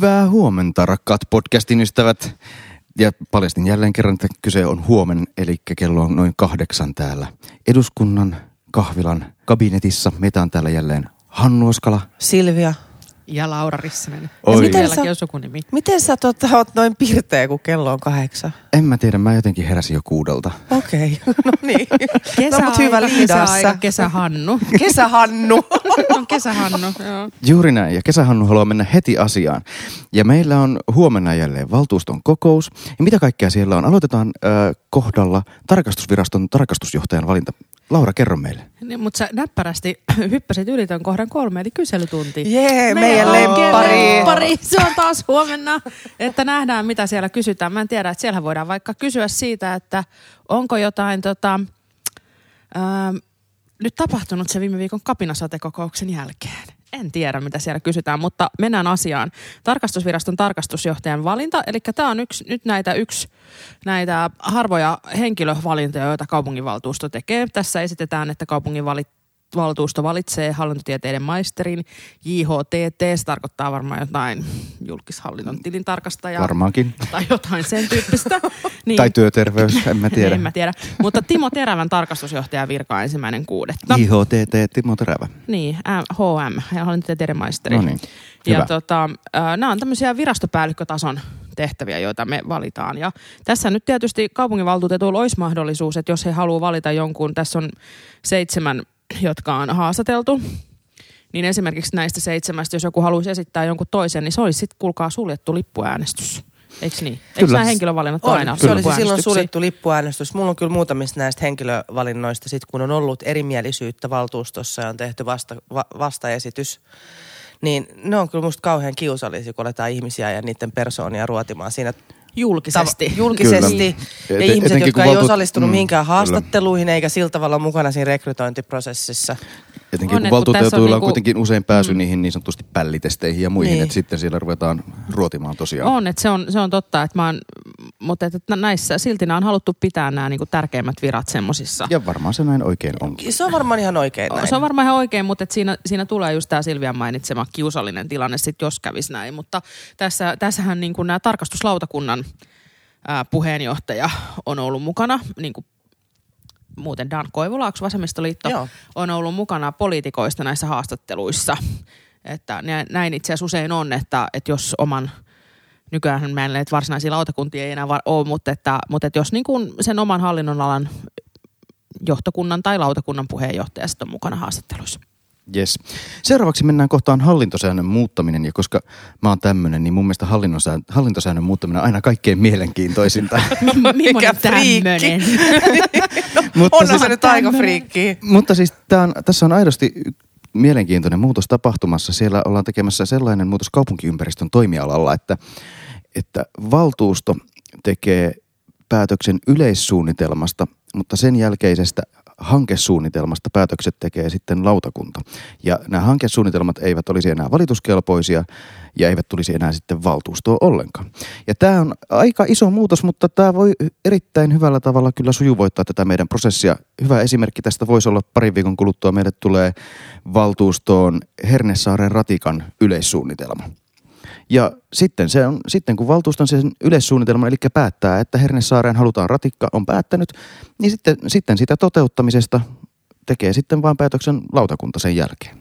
Hyvää huomenta, rakkaat podcastin ystävät. Ja paljastin jälleen kerran, että kyse on huomen, eli kello on noin kahdeksan täällä. Eduskunnan kahvilan kabinetissa. Meitä on täällä jälleen Hannu Oskala. Silvia. Ja Laura Rissanen. Oi. Ja Miten sä- on sukunimi. Miten sä tota, oot noin pirteä, kun kello on kahdeksan? En mä tiedä, mä jotenkin heräsin jo kuudelta. Okei, okay. no niin. Kesäaika, no, hyvä liidassa. kesähannu. Kesähannu. on kesähannu, joo. Juuri näin, ja kesähannu haluaa mennä heti asiaan. Ja meillä on huomenna jälleen valtuuston kokous. Ja mitä kaikkea siellä on? Aloitetaan äh, kohdalla tarkastusviraston tarkastusjohtajan valinta. Laura, kerro meille. Niin, mutta sä näppärästi hyppäsit yli ton kohdan kolme, eli kyselytunti. Jee, meidän oikein lemppari. lemppari. Se on taas huomenna, että nähdään mitä siellä kysytään. Mä en tiedä, että siellä voidaan vaikka kysyä siitä, että onko jotain tota, ähm, nyt tapahtunut se viime viikon kapinasatekokouksen jälkeen. En tiedä, mitä siellä kysytään, mutta mennään asiaan. Tarkastusviraston tarkastusjohtajan valinta, eli tämä on yksi, nyt näitä yksi näitä harvoja henkilövalintoja, joita kaupunginvaltuusto tekee. Tässä esitetään, että kaupunginvaltuusto valitsee hallintotieteiden maisterin JHTT, se tarkoittaa varmaan jotain julkishallinnon tilintarkastajaa Varmaankin. tai jotain sen tyyppistä. Niin. Tai työterveys, en mä tiedä. En mä tiedä. Mutta Timo Terävän tarkastusjohtajan virka ensimmäinen kuudetta. IHTT Timo Terävä. Niin, HM, hallintotieteiden maisteri. No niin, Ja hyvä. tota, äh, nämä on tämmöisiä virastopäällikkötason tehtäviä, joita me valitaan. Ja tässä nyt tietysti kaupunginvaltuutetuilla olisi mahdollisuus, että jos he haluaa valita jonkun, tässä on seitsemän, jotka on haastateltu, niin esimerkiksi näistä seitsemästä, jos joku haluaisi esittää jonkun toisen, niin se olisi sitten, kuulkaa, suljettu lippuäänestys. Eikö niin? Eikö Kyllä. nämä henkilövalinnat On, aina se olisi silloin suljettu lippuäänestys. Mulla on kyllä muutamista näistä henkilövalinnoista, sit kun on ollut erimielisyyttä valtuustossa ja on tehty vasta, va, vastaesitys, niin ne on kyllä musta kauhean kiusallisia, kun aletaan ihmisiä ja niiden persoonia ruotimaan siinä Julkisesti. Tava- julkisesti. Kyllä. Ja Et- ihmiset, jotka ei osallistunut mm, mihinkään kyllä. haastatteluihin eikä sillä tavalla mukana siinä rekrytointiprosessissa. Etenkin On, kun et kun valtuutetuilla on on niinku- kuitenkin usein pääsy niihin niin sanotusti pällitesteihin ja muihin, Niin. että sitten siellä ruvetaan ruotimaan tosiaan. On, että se on, se on totta, että mä oon, mutta että näissä silti nämä on haluttu pitää nämä niinku tärkeimmät virat semmosissa. Ja varmaan se näin oikein onkin. Se on varmaan ihan oikein näin. Se on varmaan ihan oikein, mutta et siinä, siinä tulee just tämä Silvian mainitsema kiusallinen tilanne, sit jos kävisi näin. Mutta tässä, tässähän niin nämä tarkastuslautakunnan ää, puheenjohtaja on ollut mukana, niin kuin muuten Dan Koivulaaks, Vasemmistoliitto, Joo. on ollut mukana poliitikoista näissä haastatteluissa. Että nä- näin itse asiassa usein on, että, että jos oman, nykyään meillä näitä varsinaisia lautakuntia ei enää va- ole, mutta, että, mutta että jos niin kuin sen oman hallinnonalan johtokunnan tai lautakunnan puheenjohtaja sitten on mukana haastatteluissa. Yes. Seuraavaksi mennään kohtaan hallintosäännön muuttaminen, ja koska mä oon tämmönen, niin mun mielestä hallintosäännön, hallintosäännön muuttaminen on aina kaikkein mielenkiintoisinta. Millainen friikki. tämmönen? mutta, Onhan siis, se nyt aika friikki. mutta siis tää on, tässä on aidosti mielenkiintoinen muutos tapahtumassa. Siellä ollaan tekemässä sellainen muutos kaupunkiympäristön toimialalla, että, että valtuusto tekee päätöksen yleissuunnitelmasta, mutta sen jälkeisestä hankesuunnitelmasta päätökset tekee sitten lautakunta. Ja nämä hankesuunnitelmat eivät olisi enää valituskelpoisia ja eivät tulisi enää sitten valtuustoon ollenkaan. Ja tämä on aika iso muutos, mutta tämä voi erittäin hyvällä tavalla kyllä sujuvoittaa tätä meidän prosessia. Hyvä esimerkki tästä voisi olla parin viikon kuluttua meille tulee valtuustoon Hernesaaren ratikan yleissuunnitelma. Ja sitten, se on, sitten kun valtuuston sen yleissuunnitelman, eli päättää, että Hernesaareen halutaan ratikka, on päättänyt, niin sitten, sitten sitä toteuttamisesta tekee sitten vain päätöksen lautakunta sen jälkeen.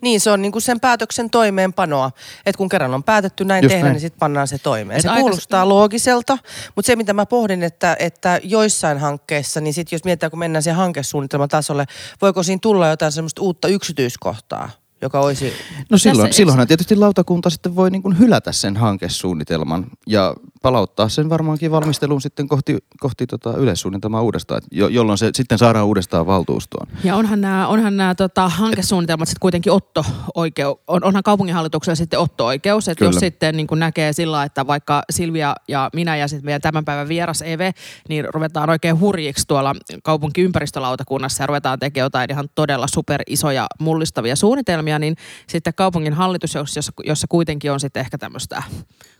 Niin, se on niinku sen päätöksen toimeenpanoa. Että kun kerran on päätetty näin Just tehdä, näin. niin sitten pannaan se toimeen. Et Se aikas- kuulostaa loogiselta, mutta se mitä mä pohdin, että, että joissain hankkeissa, niin sitten jos mietitään, kun mennään siihen hankesuunnitelman tasolle, voiko siinä tulla jotain semmoista uutta yksityiskohtaa, joka olisi... No silloin, Tässä- silloinhan tietysti lautakunta sitten voi niin kuin hylätä sen hankesuunnitelman ja palauttaa sen varmaankin valmisteluun sitten kohti, kohti tota yleissuunnitelmaa uudestaan, jo, jolloin se sitten saadaan uudestaan valtuustoon. Ja onhan nämä, onhan nämä tota, hankesuunnitelmat sitten kuitenkin otto oikeus, on, onhan kaupunginhallituksella sitten otto-oikeus, että jos sitten niin näkee sillä, että vaikka Silvia ja minä ja sitten meidän tämän päivän vieras Eve, niin ruvetaan oikein hurjiksi tuolla kaupunkiympäristölautakunnassa ja ruvetaan tekemään jotain ihan todella super isoja mullistavia suunnitelmia, niin sitten kaupungin hallitus, jossa, jossa kuitenkin on sitten ehkä tämmöistä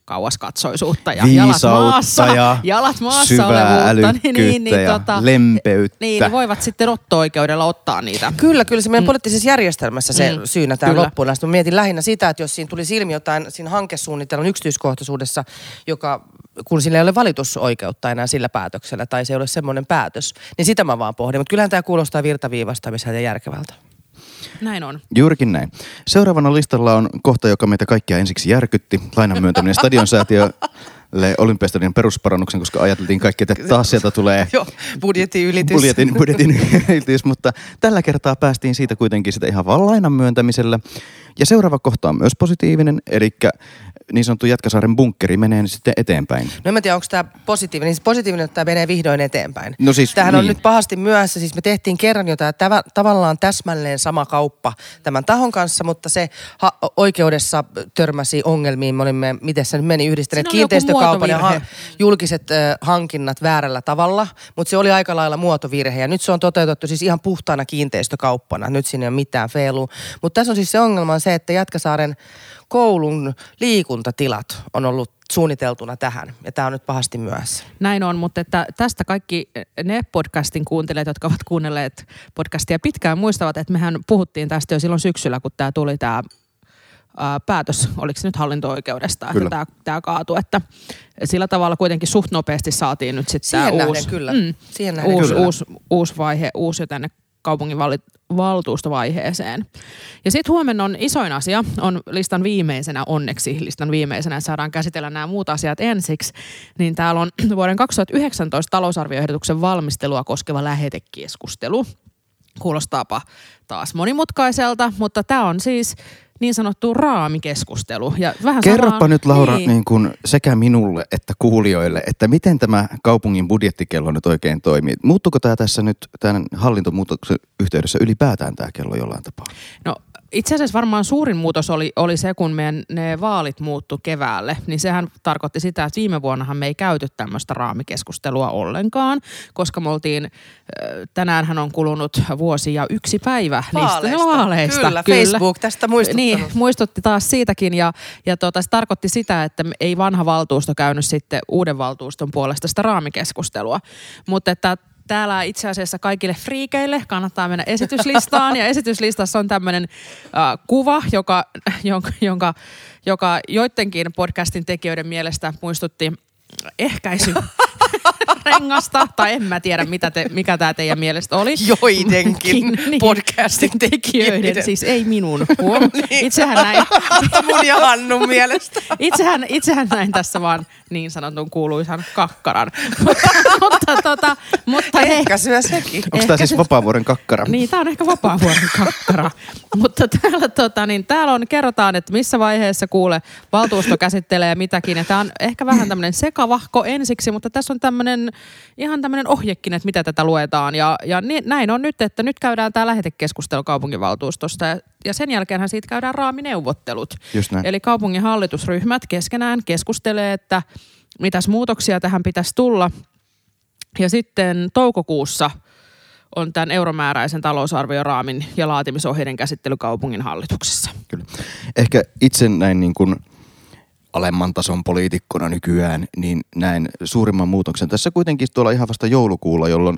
kauaskatsoisuutta ja jalat maassa, ja jalat maassa syvää olevuutta, älykkyyttä ja lempeyttä. Niin, niin voivat sitten otto-oikeudella ottaa niitä. Kyllä, kyllä se meidän mm. poliittisessa järjestelmässä se Mm. syynätään Kyllä. loppuun asti. Mietin lähinnä sitä, että jos siinä tuli silmi jotain siinä hankesuunnitelman yksityiskohtaisuudessa, joka kun sillä ei ole valitusoikeutta enää sillä päätöksellä, tai se ei ole semmoinen päätös, niin sitä mä vaan pohdin. Mutta kyllähän tämä kuulostaa virtaviivastamiselta ja järkevältä. Näin on. Juurikin näin. Seuraavana listalla on kohta, joka meitä kaikkia ensiksi järkytti. Lainan myöntäminen stadionsäätiölle olympiastadion perusparannuksen, koska ajateltiin kaikki, että taas sieltä tulee Joo, budjetin ylitys. budjetin, budjetin ylitys, mutta tällä kertaa päästiin siitä kuitenkin sitä ihan vaan lainan myöntämisellä. Ja seuraava kohta on myös positiivinen, eli niin sanottu Jätkäsaaren bunkkeri menee sitten eteenpäin. No en mä tiedä, onko tämä positiivinen. Siis positiivinen, että tämä menee vihdoin eteenpäin. No siis, Tämähän on niin. nyt pahasti myöhässä. Siis me tehtiin kerran jo tämä tavallaan täsmälleen sama kauppa tämän tahon kanssa, mutta se ha- oikeudessa törmäsi ongelmiin. Me olimme, miten se nyt meni, yhdistäneet kiinteistökaupan ja muotovirhe. julkiset ö, hankinnat väärällä tavalla. Mutta se oli aika lailla muotovirhe ja nyt se on toteutettu siis ihan puhtaana kiinteistökauppana. Nyt siinä ei ole mitään feilua. Mutta tässä on siis se ongelma on se, että Jätkäsaaren koulun liikuntatilat on ollut suunniteltuna tähän. Ja tämä on nyt pahasti myöhässä. Näin on, mutta että tästä kaikki ne podcastin kuuntelijat, jotka ovat kuunnelleet podcastia pitkään, muistavat, että mehän puhuttiin tästä jo silloin syksyllä, kun tämä tuli tämä ää, päätös, oliko se nyt hallinto-oikeudesta, Kyllä. että tämä, tämä kaatui, että sillä tavalla kuitenkin suht nopeasti saatiin nyt sitten tämä Siihen nähden uusi, kyllä. Mm, Siihen nähden uusi, kyllä. uusi, uusi vaihe, uusi jo tänne kaupungin vali, valtuustovaiheeseen. Ja sitten huomenna on isoin asia, on listan viimeisenä onneksi, listan viimeisenä, että saadaan käsitellä nämä muut asiat ensiksi, niin täällä on vuoden 2019 talousarvioehdotuksen valmistelua koskeva lähetekeskustelu. Kuulostaapa taas monimutkaiselta, mutta tämä on siis niin sanottu raamikeskustelu. Ja vähän Kerropa samaa- nyt Laura niin. Niin kuin sekä minulle että kuulijoille, että miten tämä kaupungin budjettikello nyt oikein toimii. Muuttuko tämä tässä nyt tämän hallintomuutoksen yhteydessä ylipäätään tämä kello jollain tapaa? No itse asiassa varmaan suurin muutos oli, oli se, kun meidän ne vaalit muuttu keväälle, niin sehän tarkoitti sitä, että viime vuonnahan me ei käyty tämmöistä raamikeskustelua ollenkaan, koska me oltiin, tänäänhän on kulunut vuosi ja yksi päivä niistä Vaaleista. vaaleista. Kyllä, Facebook tästä muistuttanut. Niin, muistutti taas siitäkin ja, ja tota, se tarkoitti sitä, että ei vanha valtuusto käynyt sitten uuden valtuuston puolesta sitä raamikeskustelua, mutta että Täällä itse asiassa kaikille friikeille kannattaa mennä esityslistaan. Ja esityslistassa on tämmöinen äh, kuva, joka, jonka, jonka, joka joidenkin podcastin tekijöiden mielestä muistutti ehkäisy rengasta, tai en mä tiedä, mitä te, mikä tämä teidän mielestä oli. Joidenkin podcastin tekijöiden. siis ei minun. Huom. Itsehän näin, Mun ja Hannun mielestä. itsehän, itsehän näin tässä vaan niin sanotun kuuluisan kakkaran. mutta, tota, mutta hei, Ehkä syö sekin. Onko tämä siis se- vapaavuoren kakkara? niin, tämä on ehkä vapaavuoren kakkara. Mutta täällä, tota, niin, täällä on, kerrotaan, että missä vaiheessa kuule valtuusto käsittelee mitäkin. Ja tämä on ehkä vähän tämmöinen sekavahko ensiksi, mutta tässä on tämmöinen ihan tämmöinen ohjekin, että mitä tätä luetaan. Ja, ja niin, näin on nyt, että nyt käydään tämä lähetekeskustelu kaupunginvaltuustosta. Ja, ja sen jälkeenhän siitä käydään raamineuvottelut. Just näin. Eli kaupungin hallitusryhmät keskenään keskustelee, että mitäs muutoksia tähän pitäisi tulla. Ja sitten toukokuussa on tämän euromääräisen talousarvioraamin ja laatimisohjeiden käsittely kaupungin hallituksessa. Kyllä. Ehkä itse näin niin kuin alemman tason poliitikkona nykyään, niin näin suurimman muutoksen. Tässä kuitenkin tuolla ihan vasta joulukuulla, jolloin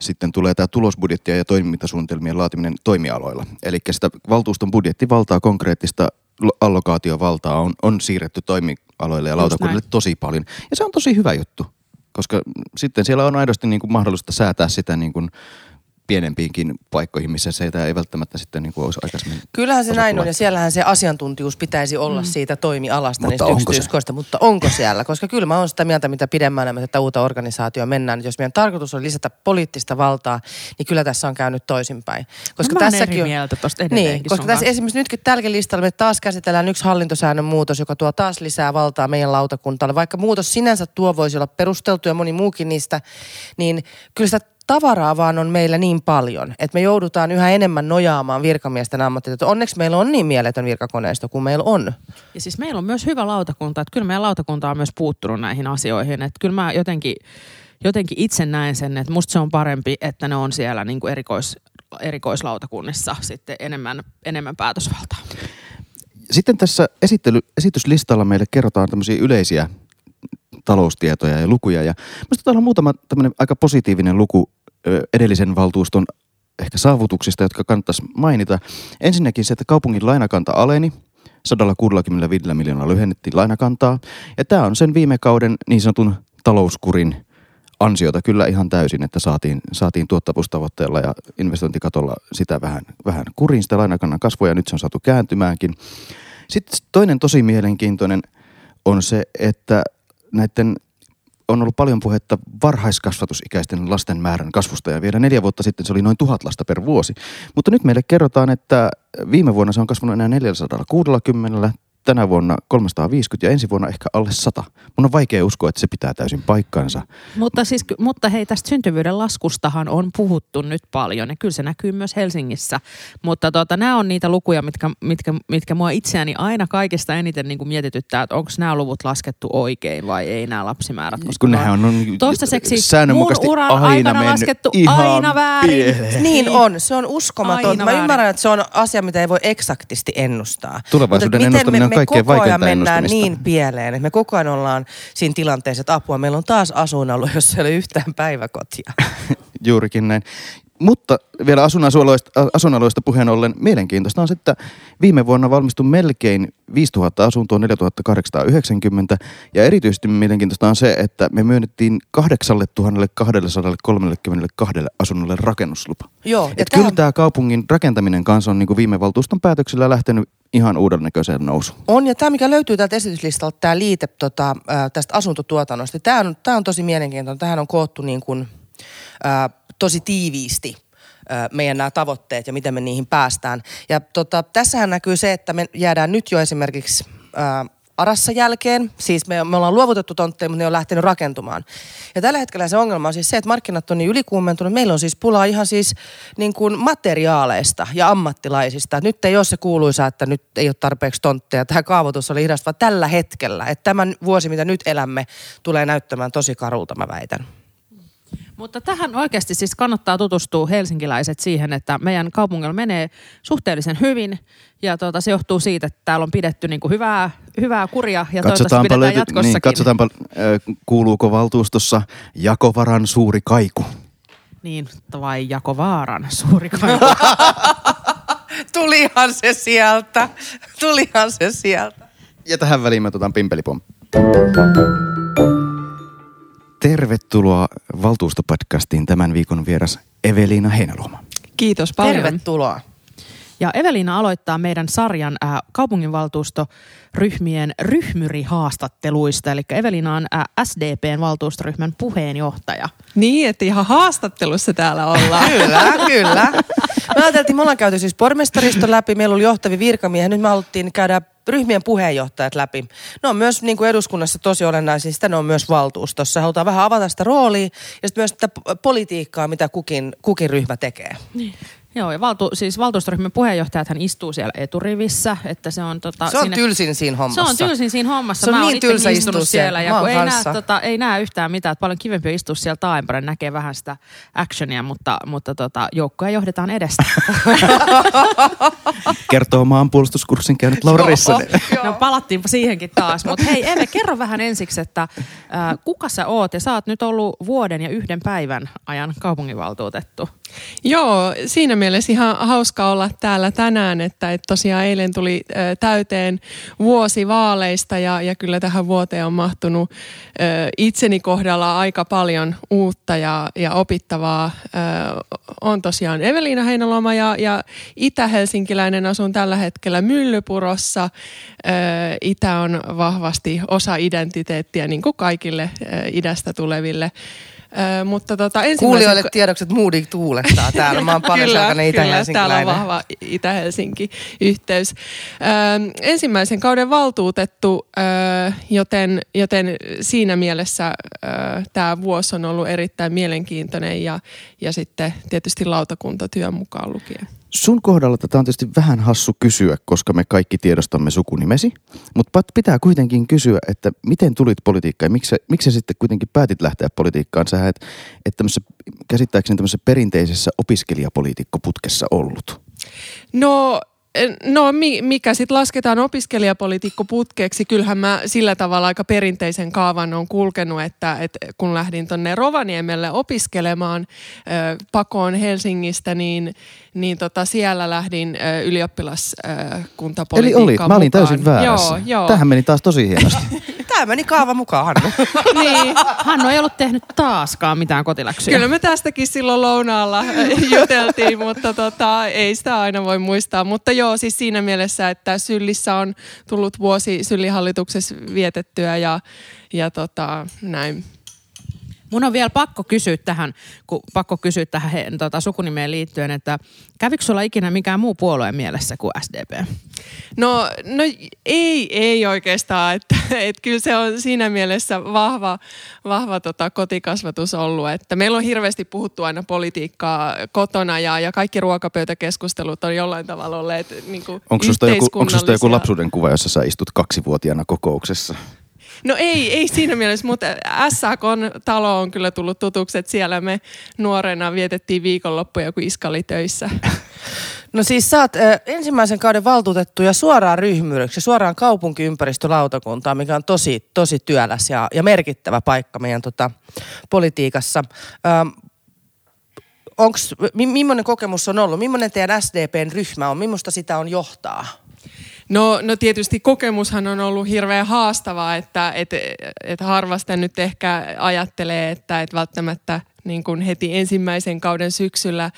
sitten tulee tämä tulosbudjettia ja toimintasuunnitelmien laatiminen toimialoilla. Eli sitä valtuuston budjettivaltaa, konkreettista lo- allokaatiovaltaa on, on siirretty toimialoille ja lautakunnille tosi paljon. Ja se on tosi hyvä juttu, koska sitten siellä on aidosti niin kuin mahdollista säätää sitä niin kuin pienempiinkin paikkoihin, missä se ei välttämättä sitten niin kuin olisi aikaisemmin Kyllähän se näin on ja siellähän se asiantuntijuus pitäisi olla mm. siitä toimialasta, Mutta niistä onko se? yksityiskoista, mutta onko siellä? Koska kyllä mä oon sitä mieltä, mitä pidemmälle me tätä uutta organisaatioa mennään. Jos meidän tarkoitus on lisätä poliittista valtaa, niin kyllä tässä on käynyt toisinpäin. Koska eri tässäkin on, mieltä tosta niin, koska tässä kanssa. esimerkiksi nytkin tälläkin listalla me taas käsitellään yksi hallintosäännön muutos, joka tuo taas lisää valtaa meidän lautakuntalle. Vaikka muutos sinänsä tuo voisi olla perusteltu ja moni muukin niistä, niin kyllä sitä tavaraa vaan on meillä niin paljon, että me joudutaan yhä enemmän nojaamaan virkamiesten ammattitaitoon. Onneksi meillä on niin mieletön virkakoneisto kuin meillä on. Ja siis meillä on myös hyvä lautakunta, että kyllä meidän lautakunta on myös puuttunut näihin asioihin. Että kyllä mä jotenkin, jotenkin itse näen sen, että musta se on parempi, että ne on siellä niin kuin erikois, erikoislautakunnissa sitten enemmän, enemmän päätösvaltaa. sitten tässä esittely, esityslistalla meille kerrotaan tämmöisiä yleisiä taloustietoja ja lukuja. Ja minusta täällä on muutama tämmöinen aika positiivinen luku edellisen valtuuston ehkä saavutuksista, jotka kannattaisi mainita. Ensinnäkin se, että kaupungin lainakanta aleni. 165 miljoonaa lyhennettiin lainakantaa. Ja tämä on sen viime kauden niin sanotun talouskurin ansiota kyllä ihan täysin, että saatiin, saatiin tuottavuustavoitteella ja investointikatolla sitä vähän, vähän kurin sitä lainakannan kasvua ja nyt se on saatu kääntymäänkin. Sitten toinen tosi mielenkiintoinen on se, että näiden on ollut paljon puhetta varhaiskasvatusikäisten lasten määrän kasvusta ja vielä neljä vuotta sitten se oli noin tuhat lasta per vuosi. Mutta nyt meille kerrotaan, että viime vuonna se on kasvanut enää 460, tänä vuonna 350 ja ensi vuonna ehkä alle 100. Mun on vaikea uskoa, että se pitää täysin paikkansa. Mutta, siis, mutta hei, tästä syntyvyyden laskustahan on puhuttu nyt paljon ja kyllä se näkyy myös Helsingissä. Mutta tota, nämä on niitä lukuja, mitkä, mitkä, mitkä mua itseäni aina kaikista eniten niin kuin mietityttää, että onko nämä luvut laskettu oikein vai ei nämä lapsimäärät. Koska Kun nehän on, on toistaiseksi säännönmukaisesti mun uran aina aikana mennyt laskettu ihan aina väärin. pieleen. Niin on, se on uskomaton. Aina Mä väärin. ymmärrän, että se on asia, mitä ei voi eksaktisti ennustaa. Tulevaisuuden Mutta ennustaminen on kaikkein koko ajan mennään niin pieleen, että me koko ajan ollaan siinä tilanteessa, että apua, meillä on taas asuinalue, jossa ei ole yhtään päiväkotia. Juurikin näin. Mutta vielä asuinalueista, asuinalueista puheen ollen mielenkiintoista on se, että viime vuonna valmistui melkein 5000 asuntoa, 4890. Ja erityisesti mielenkiintoista on se, että me myönnettiin 8232 asunnolle rakennuslupa. Joo, Et kyllä tämä kaupungin rakentaminen kanssa on niin kuin viime valtuuston päätöksellä lähtenyt ihan uuden näköiseen nousuun. On, ja tämä mikä löytyy täältä esityslistalta, tämä liite tota, tästä asuntotuotannosta, tämä on, tämä on tosi mielenkiintoinen. Tähän on koottu niin kuin, ää, tosi tiiviisti meidän nämä tavoitteet ja miten me niihin päästään. Ja tota, tässähän näkyy se, että me jäädään nyt jo esimerkiksi ää, Arassa jälkeen, siis me, me ollaan luovutettu tontteja, mutta ne on lähtenyt rakentumaan. Ja tällä hetkellä se ongelma on siis se, että markkinat on niin ylikuumentunut. Meillä on siis pulaa ihan siis niin kuin materiaaleista ja ammattilaisista. Nyt ei ole se kuuluisa, että nyt ei ole tarpeeksi tontteja. Tämä kaavoitus oli hidasta, tällä hetkellä. Että tämän vuosi, mitä nyt elämme, tulee näyttämään tosi karulta, mä väitän. Mutta tähän oikeasti siis kannattaa tutustua helsinkiläiset siihen, että meidän kaupungilla menee suhteellisen hyvin. Ja tuota, se johtuu siitä, että täällä on pidetty niin kuin hyvää, hyvää kuria ja toivottavasti pidetään löyty- jatkossakin. niin, katsotaanpa äh, kuuluuko valtuustossa jakovaran suuri kaiku. Niin, vai Jakovaaran suuri kaiku. Tulihan se sieltä. Tulihan se sieltä. Ja tähän väliin me otetaan pimpelipom. Tervetuloa valtuustopodcastiin tämän viikon vieras Eveliina Heinäluoma. Kiitos paljon. Tervetuloa. Ja Evelina aloittaa meidän sarjan äh, kaupunginvaltuustoryhmien ryhmyrihaastatteluista. Eli Evelina on äh, SDPn valtuustoryhmän puheenjohtaja. Niin, että ihan haastattelussa täällä ollaan. Kyllä, kyllä. Me ajateltiin, me ollaan käyty siis pormestariston läpi, meillä oli johtavia virkamiehiä, nyt me haluttiin käydä ryhmien puheenjohtajat läpi. Ne on myös niin kuin eduskunnassa tosi olennaisia, sitä ne on myös valtuustossa. Halutaan vähän avata sitä roolia ja sitten myös sitä politiikkaa, mitä kukin, kukin ryhmä tekee. Joo, ja valtu, siis valtuustoryhmän puheenjohtajat hän istuu siellä eturivissä, että se on tota... Se on siinä- tylsin siinä Se hommassa. on tylsin siinä hommassa. Se on Mä niin tylsä istunut istua siellä. Ja kun ei näe, tota, ei näe yhtään mitään, että paljon kivempi on istua siellä taaempana, näkee vähän sitä actionia, mutta, mutta tota, joukkoja johdetaan edestä. Kertoo maanpuolustuskurssin käynyt Laura Rissanen. no palattiin siihenkin taas. Mutta hei Eve, kerro vähän ensiksi, että äh, kuka sä oot? Ja sä oot nyt ollut vuoden ja yhden päivän ajan kaupunginvaltuutettu. Joo, siinä mielessä ihan hauska olla täällä tänään, että, että tosiaan eilen tuli ö, täyteen vuosi vaaleista ja, ja kyllä tähän vuoteen on mahtunut ö, itseni kohdalla aika paljon uutta ja, ja opittavaa. Ö, on tosiaan Eveliina Heinaloma ja, ja itä-helsinkiläinen asun tällä hetkellä Myllypurossa. Ö, itä on vahvasti osa identiteettiä niin kuin kaikille ö, idästä tuleville. Ö, mutta tota, ensimmäisen- Kuulijoille tiedokset Moody tuulettaa täällä. Mä oon paljon kyllä, täällä on vahva Itä-Helsinki-yhteys. Ö, ensimmäisen kauden valtuutettu, ö, joten, joten siinä mielessä tämä vuosi on ollut erittäin mielenkiintoinen ja, ja sitten tietysti lautakuntatyön mukaan lukien. Sun kohdalla tätä on tietysti vähän hassu kysyä, koska me kaikki tiedostamme sukunimesi, mutta pitää kuitenkin kysyä, että miten tulit politiikkaan ja miksi, miksi sitten kuitenkin päätit lähteä politiikkaan? Sä et, et tämmöisessä, käsittääkseni tämmöisessä perinteisessä opiskelijapoliitikkoputkessa ollut. No no mikä sitten lasketaan opiskelijapolitiikkoputkeeksi, kyllähän mä sillä tavalla aika perinteisen kaavan on kulkenut, että, että kun lähdin tuonne Rovaniemelle opiskelemaan pakoon Helsingistä, niin, niin tota siellä lähdin ylioppilaskuntapolitiikkaan Eli olit, mä olin täysin väärässä. Joo, joo. Tähän meni taas tosi hienosti. Tämä meni kaava mukaan, Hannu. niin. Hannu ei ollut tehnyt taaskaan mitään kotiläksyjä. Kyllä me tästäkin silloin lounaalla juteltiin, mutta tota, ei sitä aina voi muistaa. Mutta joo, siis siinä mielessä, että Syllissä on tullut vuosi Syllihallituksessa vietettyä ja, ja tota, näin. Mun on vielä pakko kysyä tähän, kun pakko kysyä tähän he, tota, sukunimeen liittyen, että kävikö sulla ikinä mikään muu puolue mielessä kuin SDP? No, no ei, ei oikeastaan, että, että kyllä se on siinä mielessä vahva, vahva tota, kotikasvatus ollut, että meillä on hirveästi puhuttu aina politiikkaa kotona ja, ja kaikki ruokapöytäkeskustelut on jollain tavalla olleet niin kuin Onko susta, joku, onko susta joku lapsuuden kuva, jossa sä istut kaksivuotiaana kokouksessa? No ei, ei siinä mielessä, mutta SAK-talo on kyllä tullut tutuksi, että siellä me nuorena vietettiin viikonloppuja, kun iska oli töissä. No siis sä oot äh, ensimmäisen kauden valtuutettu ja suoraan ryhmyydeksi, suoraan kaupunkiympäristölautakuntaan, mikä on tosi, tosi työläs ja, ja merkittävä paikka meidän tota, politiikassa. Ähm, onks, mi, millainen kokemus on ollut? Millainen teidän SDPn ryhmä on? Millaista sitä on johtaa? No, no tietysti kokemushan on ollut hirveän haastavaa, että et, et harvasta nyt ehkä ajattelee, että et välttämättä niin kuin heti ensimmäisen kauden syksyllä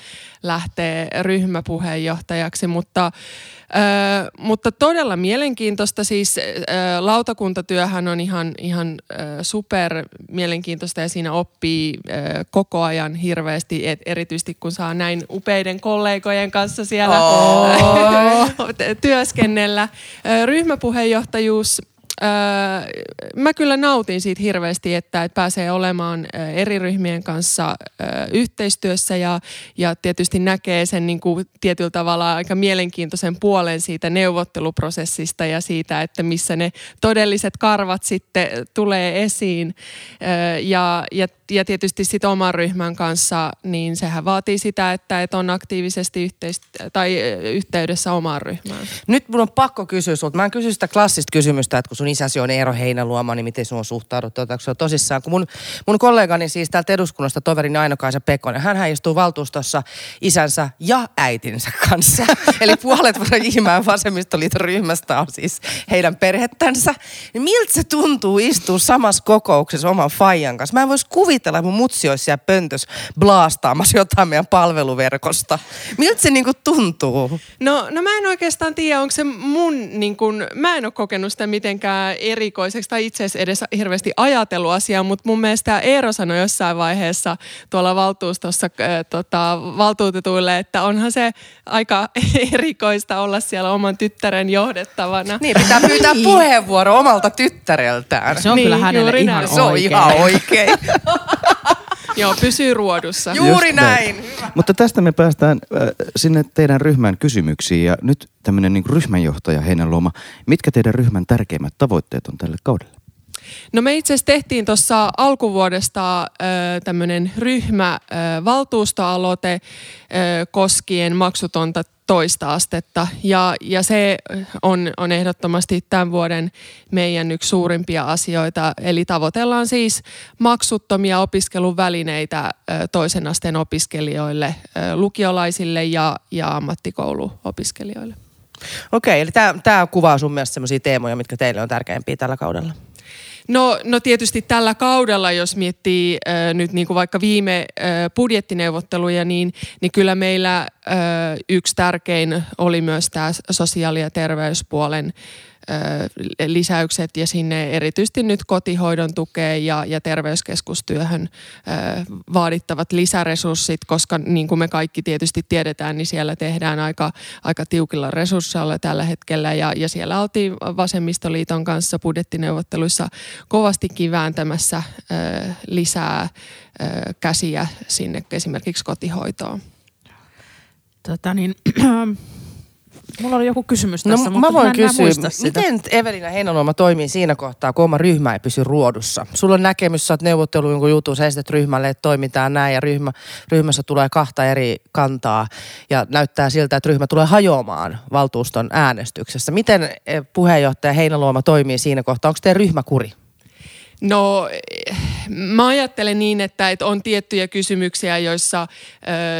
lähtee ryhmäpuheenjohtajaksi, mutta, ö, mutta todella mielenkiintoista. Siis ö, lautakuntatyöhän on ihan, ihan ö, super mielenkiintoista ja siinä oppii ö, koko ajan hirveästi, et erityisesti kun saa näin upeiden kollegojen kanssa siellä oh. työskennellä. Ryhmäpuheenjohtajuus Mä kyllä nautin siitä hirveästi, että, että pääsee olemaan eri ryhmien kanssa yhteistyössä ja, ja tietysti näkee sen niin kuin tietyllä tavalla aika mielenkiintoisen puolen siitä neuvotteluprosessista ja siitä, että missä ne todelliset karvat sitten tulee esiin. ja, ja, ja tietysti sitten oman ryhmän kanssa, niin sehän vaatii sitä, että, että on aktiivisesti yhteist- tai yhteydessä omaan ryhmään. Nyt mun on pakko kysyä sulta. Mä en kysy sitä klassista kysymystä, että kun sun isäsi on Eero Heinäluoma, niin miten sinun suhtaudut? Otatko se tosissaan? Kun mun, mun kollegani siis täältä eduskunnasta, toverini Aino-Kaisa Pekonen, hän istuu valtuustossa isänsä ja äitinsä kanssa. Eli puolet ihmään vasemmistoliiton ryhmästä on siis heidän perhettänsä. Niin miltä se tuntuu istua samassa kokouksessa oman faijan kanssa? Mä en voisi kuvitella, että mun mutsi olisi siellä pöntössä blaastaamassa jotain meidän palveluverkosta. Miltä se niinku tuntuu? No, no mä en oikeastaan tiedä, onko se mun, niin kun, mä en ole kokenut sitä mitenkään erikoiseksi tai itse asiassa edes hirveästi ajatellut asiaa, mutta mun mielestä Eero sanoi jossain vaiheessa tuolla valtuustossa äh, tota, valtuutetuille, että onhan se aika erikoista olla siellä oman tyttären johdettavana. Niin, pitää pyytää niin. puheenvuoro omalta tyttäreltään. Se on niin, kyllä hänelle ihan näin. Se on ihan oikein. Joo, pysyy ruodussa. Juuri näin. näin. Mutta tästä me päästään äh, sinne teidän ryhmän kysymyksiin ja nyt tämmöinen niin ryhmänjohtaja Heinäluoma. Mitkä teidän ryhmän tärkeimmät tavoitteet on tälle kaudelle? No me itse asiassa tehtiin tuossa alkuvuodesta tämmöinen ryhmä valtuustoaloite koskien maksutonta toista astetta. Ja, ja se on, on ehdottomasti tämän vuoden meidän yksi suurimpia asioita. Eli tavoitellaan siis maksuttomia opiskeluvälineitä toisen asteen opiskelijoille, lukiolaisille ja, ja ammattikouluopiskelijoille. Okei, eli tämä kuvaa sun mielestä sellaisia teemoja, mitkä teille on tärkeimpiä tällä kaudella? No, no tietysti tällä kaudella, jos miettii äh, nyt niin kuin vaikka viime äh, budjettineuvotteluja, niin, niin kyllä meillä äh, yksi tärkein oli myös tämä sosiaali- ja terveyspuolen lisäykset ja sinne erityisesti nyt kotihoidon tukeen ja, ja terveyskeskustyöhön vaadittavat lisäresurssit, koska niin kuin me kaikki tietysti tiedetään, niin siellä tehdään aika, aika tiukilla resursseilla tällä hetkellä ja, ja siellä oltiin Vasemmistoliiton kanssa budjettineuvotteluissa kovastikin vääntämässä lisää käsiä sinne esimerkiksi kotihoitoon. Tota niin, Mulla oli joku kysymys No tässä, mutta mä voin kysyä, miten Evelina Heinäluoma toimii siinä kohtaa, kun oma ryhmä ei pysy ruodussa? Sulla on näkemys, sä oot neuvottelu jonkun jutun, sä esität ryhmälle, että toimitaan näin ja ryhmä, ryhmässä tulee kahta eri kantaa ja näyttää siltä, että ryhmä tulee hajoamaan valtuuston äänestyksessä. Miten eh, puheenjohtaja Heinäluoma toimii siinä kohtaa? Onko teidän ryhmä kuri? No mä ajattelen niin, että, että on tiettyjä kysymyksiä, joissa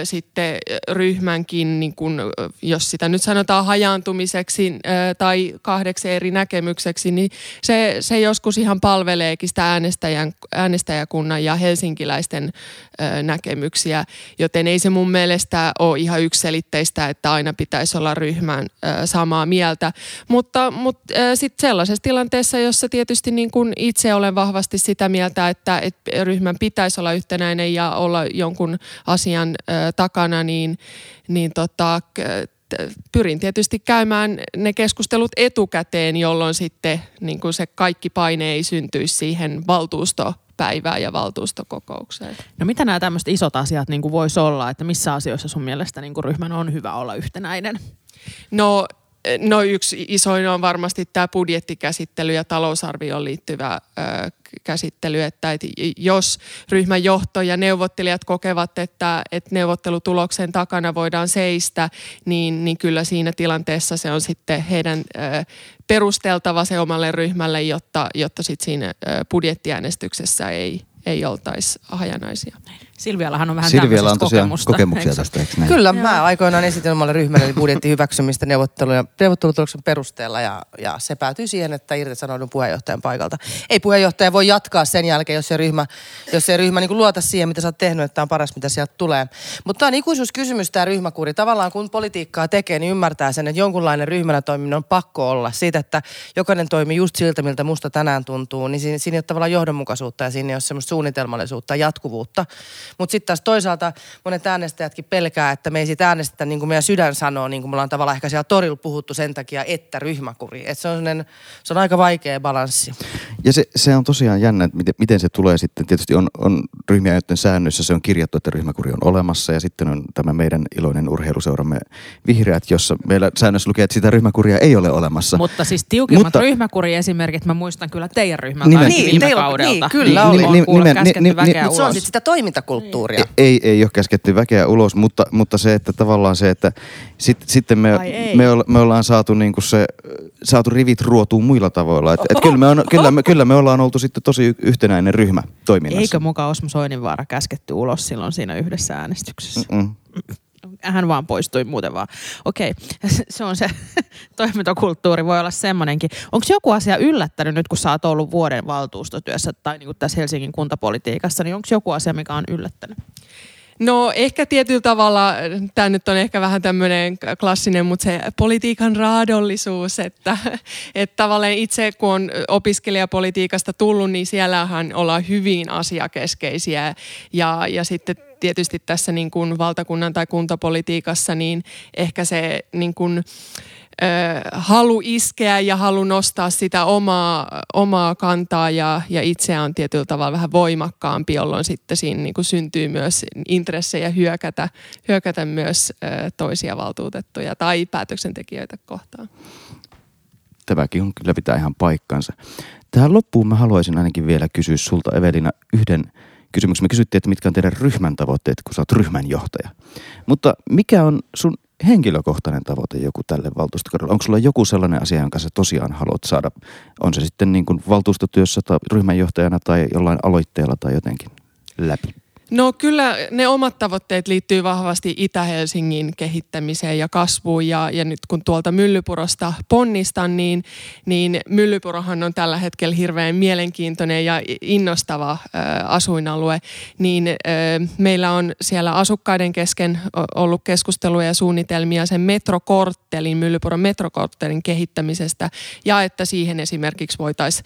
ö, sitten ryhmänkin, niin kun, jos sitä nyt sanotaan hajaantumiseksi ö, tai kahdeksi eri näkemykseksi, niin se, se joskus ihan palveleekin sitä äänestäjän, äänestäjäkunnan ja helsinkiläisten ö, näkemyksiä, joten ei se mun mielestä ole ihan ykselitteistä, että aina pitäisi olla ryhmän ö, samaa mieltä, mutta, mutta sitten sellaisessa tilanteessa, jossa tietysti niin kun itse olen vahvasti sitä mieltä, että, että ryhmän pitäisi olla yhtenäinen ja olla jonkun asian ö, takana, niin, niin tota, pyrin tietysti käymään ne keskustelut etukäteen, jolloin sitten niin kuin se kaikki paine ei syntyisi siihen valtuustopäivään ja valtuustokokoukseen. No mitä nämä tämmöiset isot asiat niin kuin voisi olla, että missä asioissa sun mielestä niin kuin ryhmän on hyvä olla yhtenäinen? No, no yksi isoin on varmasti tämä budjettikäsittely ja talousarvioon liittyvä ö, käsittely, että et jos ryhmän johto ja neuvottelijat kokevat, että, että neuvottelutuloksen takana voidaan seistä, niin, niin kyllä siinä tilanteessa se on sitten heidän ö, perusteltava se omalle ryhmälle, jotta, jotta sitten siinä ö, budjettiäänestyksessä ei, ei oltaisi hajanaisia. Silviallahan on vähän Silvialla on tosiaan kokemusta. kokemuksia tästä, eikö näin? Kyllä, Joo. mä aikoinaan esitin omalle ryhmälle budjetin hyväksymistä neuvotteluja, neuvottelutuloksen perusteella ja, ja se päätyi siihen, että irtisanoudun puheenjohtajan paikalta. Ei puheenjohtaja voi jatkaa sen jälkeen, jos se ryhmä, jos se ryhmä niin luota siihen, mitä sä oot tehnyt, että tämä on paras, mitä sieltä tulee. Mutta tämä on ikuisuuskysymys tämä ryhmäkuri. Tavallaan kun politiikkaa tekee, niin ymmärtää sen, että jonkunlainen ryhmänä toimiminen on pakko olla. Siitä, että jokainen toimii just siltä, miltä musta tänään tuntuu, niin siinä, siinä ei ole tavallaan johdonmukaisuutta ja siinä ei ole semmoista suunnitelmallisuutta ja jatkuvuutta. Mutta sitten taas toisaalta monet äänestäjätkin pelkää, että me ei siitä äänestetä niin kuin meidän sydän sanoo, niin kuin me ollaan tavallaan ehkä siellä torilla puhuttu sen takia, että ryhmäkuri. Et se, on se on aika vaikea balanssi. Ja se, se on tosiaan jännä, että miten, miten se tulee sitten. Tietysti on, on ryhmiä, joiden säännöissä se on kirjattu, että ryhmäkuri on olemassa. Ja sitten on tämä meidän iloinen urheiluseuramme Vihreät, jossa meillä säännössä lukee, että sitä ryhmäkuria ei ole olemassa. Mutta siis tiukimmat Mutta- Mutta, ryhmäkuriesimerkit mä muistan kyllä teidän Nimen- ainakin Niin, viime teillä kaudelta. niin, kyllä on, oli. on Nimen- nimen- käsketty ni- ni- väkeä Mutta se on sitten sitä toimintakulttuuria. Ei, ei ole käsketty väkeä ulos, mutta, mutta se, että tavallaan se, että sit, sitten me, me, olla, me ollaan saatu, niinku se, saatu rivit ruotuun muilla tavoilla. Et, et kyllä, me on, kyllä, me, kyllä me ollaan oltu sitten tosi yhtenäinen ryhmä toiminnassa. Eikö muka Osmo Soininvaara käsketty ulos silloin siinä yhdessä äänestyksessä? Mm. Hän vaan poistui muuten vaan. Okei, se on se toimintakulttuuri, voi olla semmoinenkin. Onko joku asia yllättänyt nyt, kun sä oot ollut vuoden valtuustotyössä tai niin kuin tässä Helsingin kuntapolitiikassa, niin onko joku asia, mikä on yllättänyt? No ehkä tietyllä tavalla, tämä nyt on ehkä vähän tämmöinen klassinen, mutta se politiikan raadollisuus, että, että tavallaan itse kun on opiskelijapolitiikasta tullut, niin siellähän ollaan hyvin asiakeskeisiä ja, ja sitten tietysti tässä niin kuin valtakunnan tai kuntapolitiikassa, niin ehkä se niin kuin, ö, halu iskeä ja halu nostaa sitä omaa, omaa kantaa ja, ja itseään on tietyllä tavalla vähän voimakkaampi, jolloin sitten siinä niin kuin syntyy myös intressejä hyökätä, hyökätä myös ö, toisia valtuutettuja tai päätöksentekijöitä kohtaan. Tämäkin on kyllä pitää ihan paikkansa. Tähän loppuun mä haluaisin ainakin vielä kysyä sulta Evelina yhden kysymyksen. Me kysyttiin, että mitkä on teidän ryhmän tavoitteet, kun sä oot ryhmän johtaja. Mutta mikä on sun henkilökohtainen tavoite joku tälle valtuustokaudelle? Onko sulla joku sellainen asia, jonka sä tosiaan haluat saada? On se sitten niin kuin valtuustotyössä tai ryhmänjohtajana tai jollain aloitteella tai jotenkin läpi? No kyllä ne omat tavoitteet liittyy vahvasti Itä-Helsingin kehittämiseen ja kasvuun ja, ja nyt kun tuolta Myllypurosta ponnistan, niin, niin Myllypurohan on tällä hetkellä hirveän mielenkiintoinen ja innostava ä, asuinalue, niin ä, meillä on siellä asukkaiden kesken ollut keskusteluja ja suunnitelmia sen metrokorttelin, Myllypuron metrokorttelin kehittämisestä ja että siihen esimerkiksi voitaisiin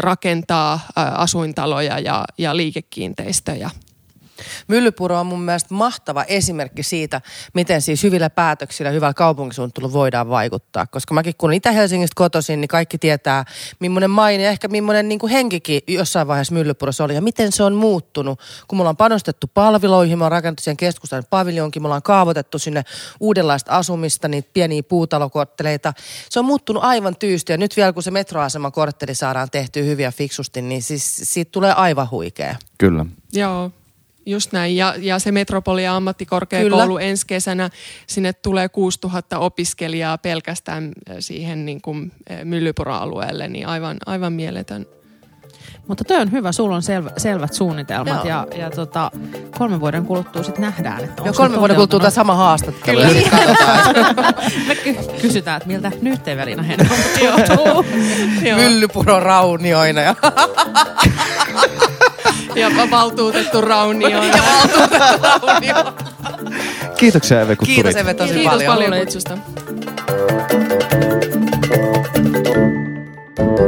rakentaa ä, asuintaloja ja, ja liikekiinteistöjä. Myllypuro on mun mielestä mahtava esimerkki siitä, miten siis hyvillä päätöksillä, hyvällä kaupunkisuunnittelulla voidaan vaikuttaa. Koska mäkin kun Itä-Helsingistä kotoisin, niin kaikki tietää, millainen maine ja ehkä millainen niin kuin henkikin jossain vaiheessa Myllypurossa oli. Ja miten se on muuttunut, kun me ollaan panostettu palveluihin, me ollaan rakennettu siihen keskustan paviljonkin, me ollaan kaavoitettu sinne uudenlaista asumista, niitä pieniä puutalokortteleita. Se on muuttunut aivan tyysti ja nyt vielä kun se metroaseman kortteli saadaan tehtyä hyviä fiksusti, niin siis siitä tulee aivan huikea. Kyllä. Joo, just näin. Ja, ja se Metropolia ammattikorkeakoulu Kyllä. ensi kesänä, sinne tulee 6000 opiskelijaa pelkästään äh, siihen niin kuin äh, Myllypuro-alueelle, niin aivan, aivan mieletön mutta toi on hyvä, sulla on selvä, selvät suunnitelmat Joo. ja, ja tota, kolmen vuoden kuluttua sitten nähdään, että Joo, kolmen vuoden kuluttua tämä sama haastattelu. Me ky- kysytään, että miltä nyt Evelina Henman joutuu. Myllypuro raunioina. Ja, ja valtuutettu raunioina. ja valtuutettu raunioina. Kiitoksia Eve, kun Kiitos. Eve tosi Kiitos paljon. paljon kutsusta.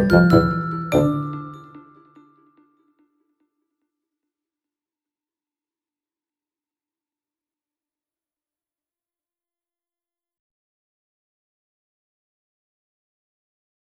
Thank you.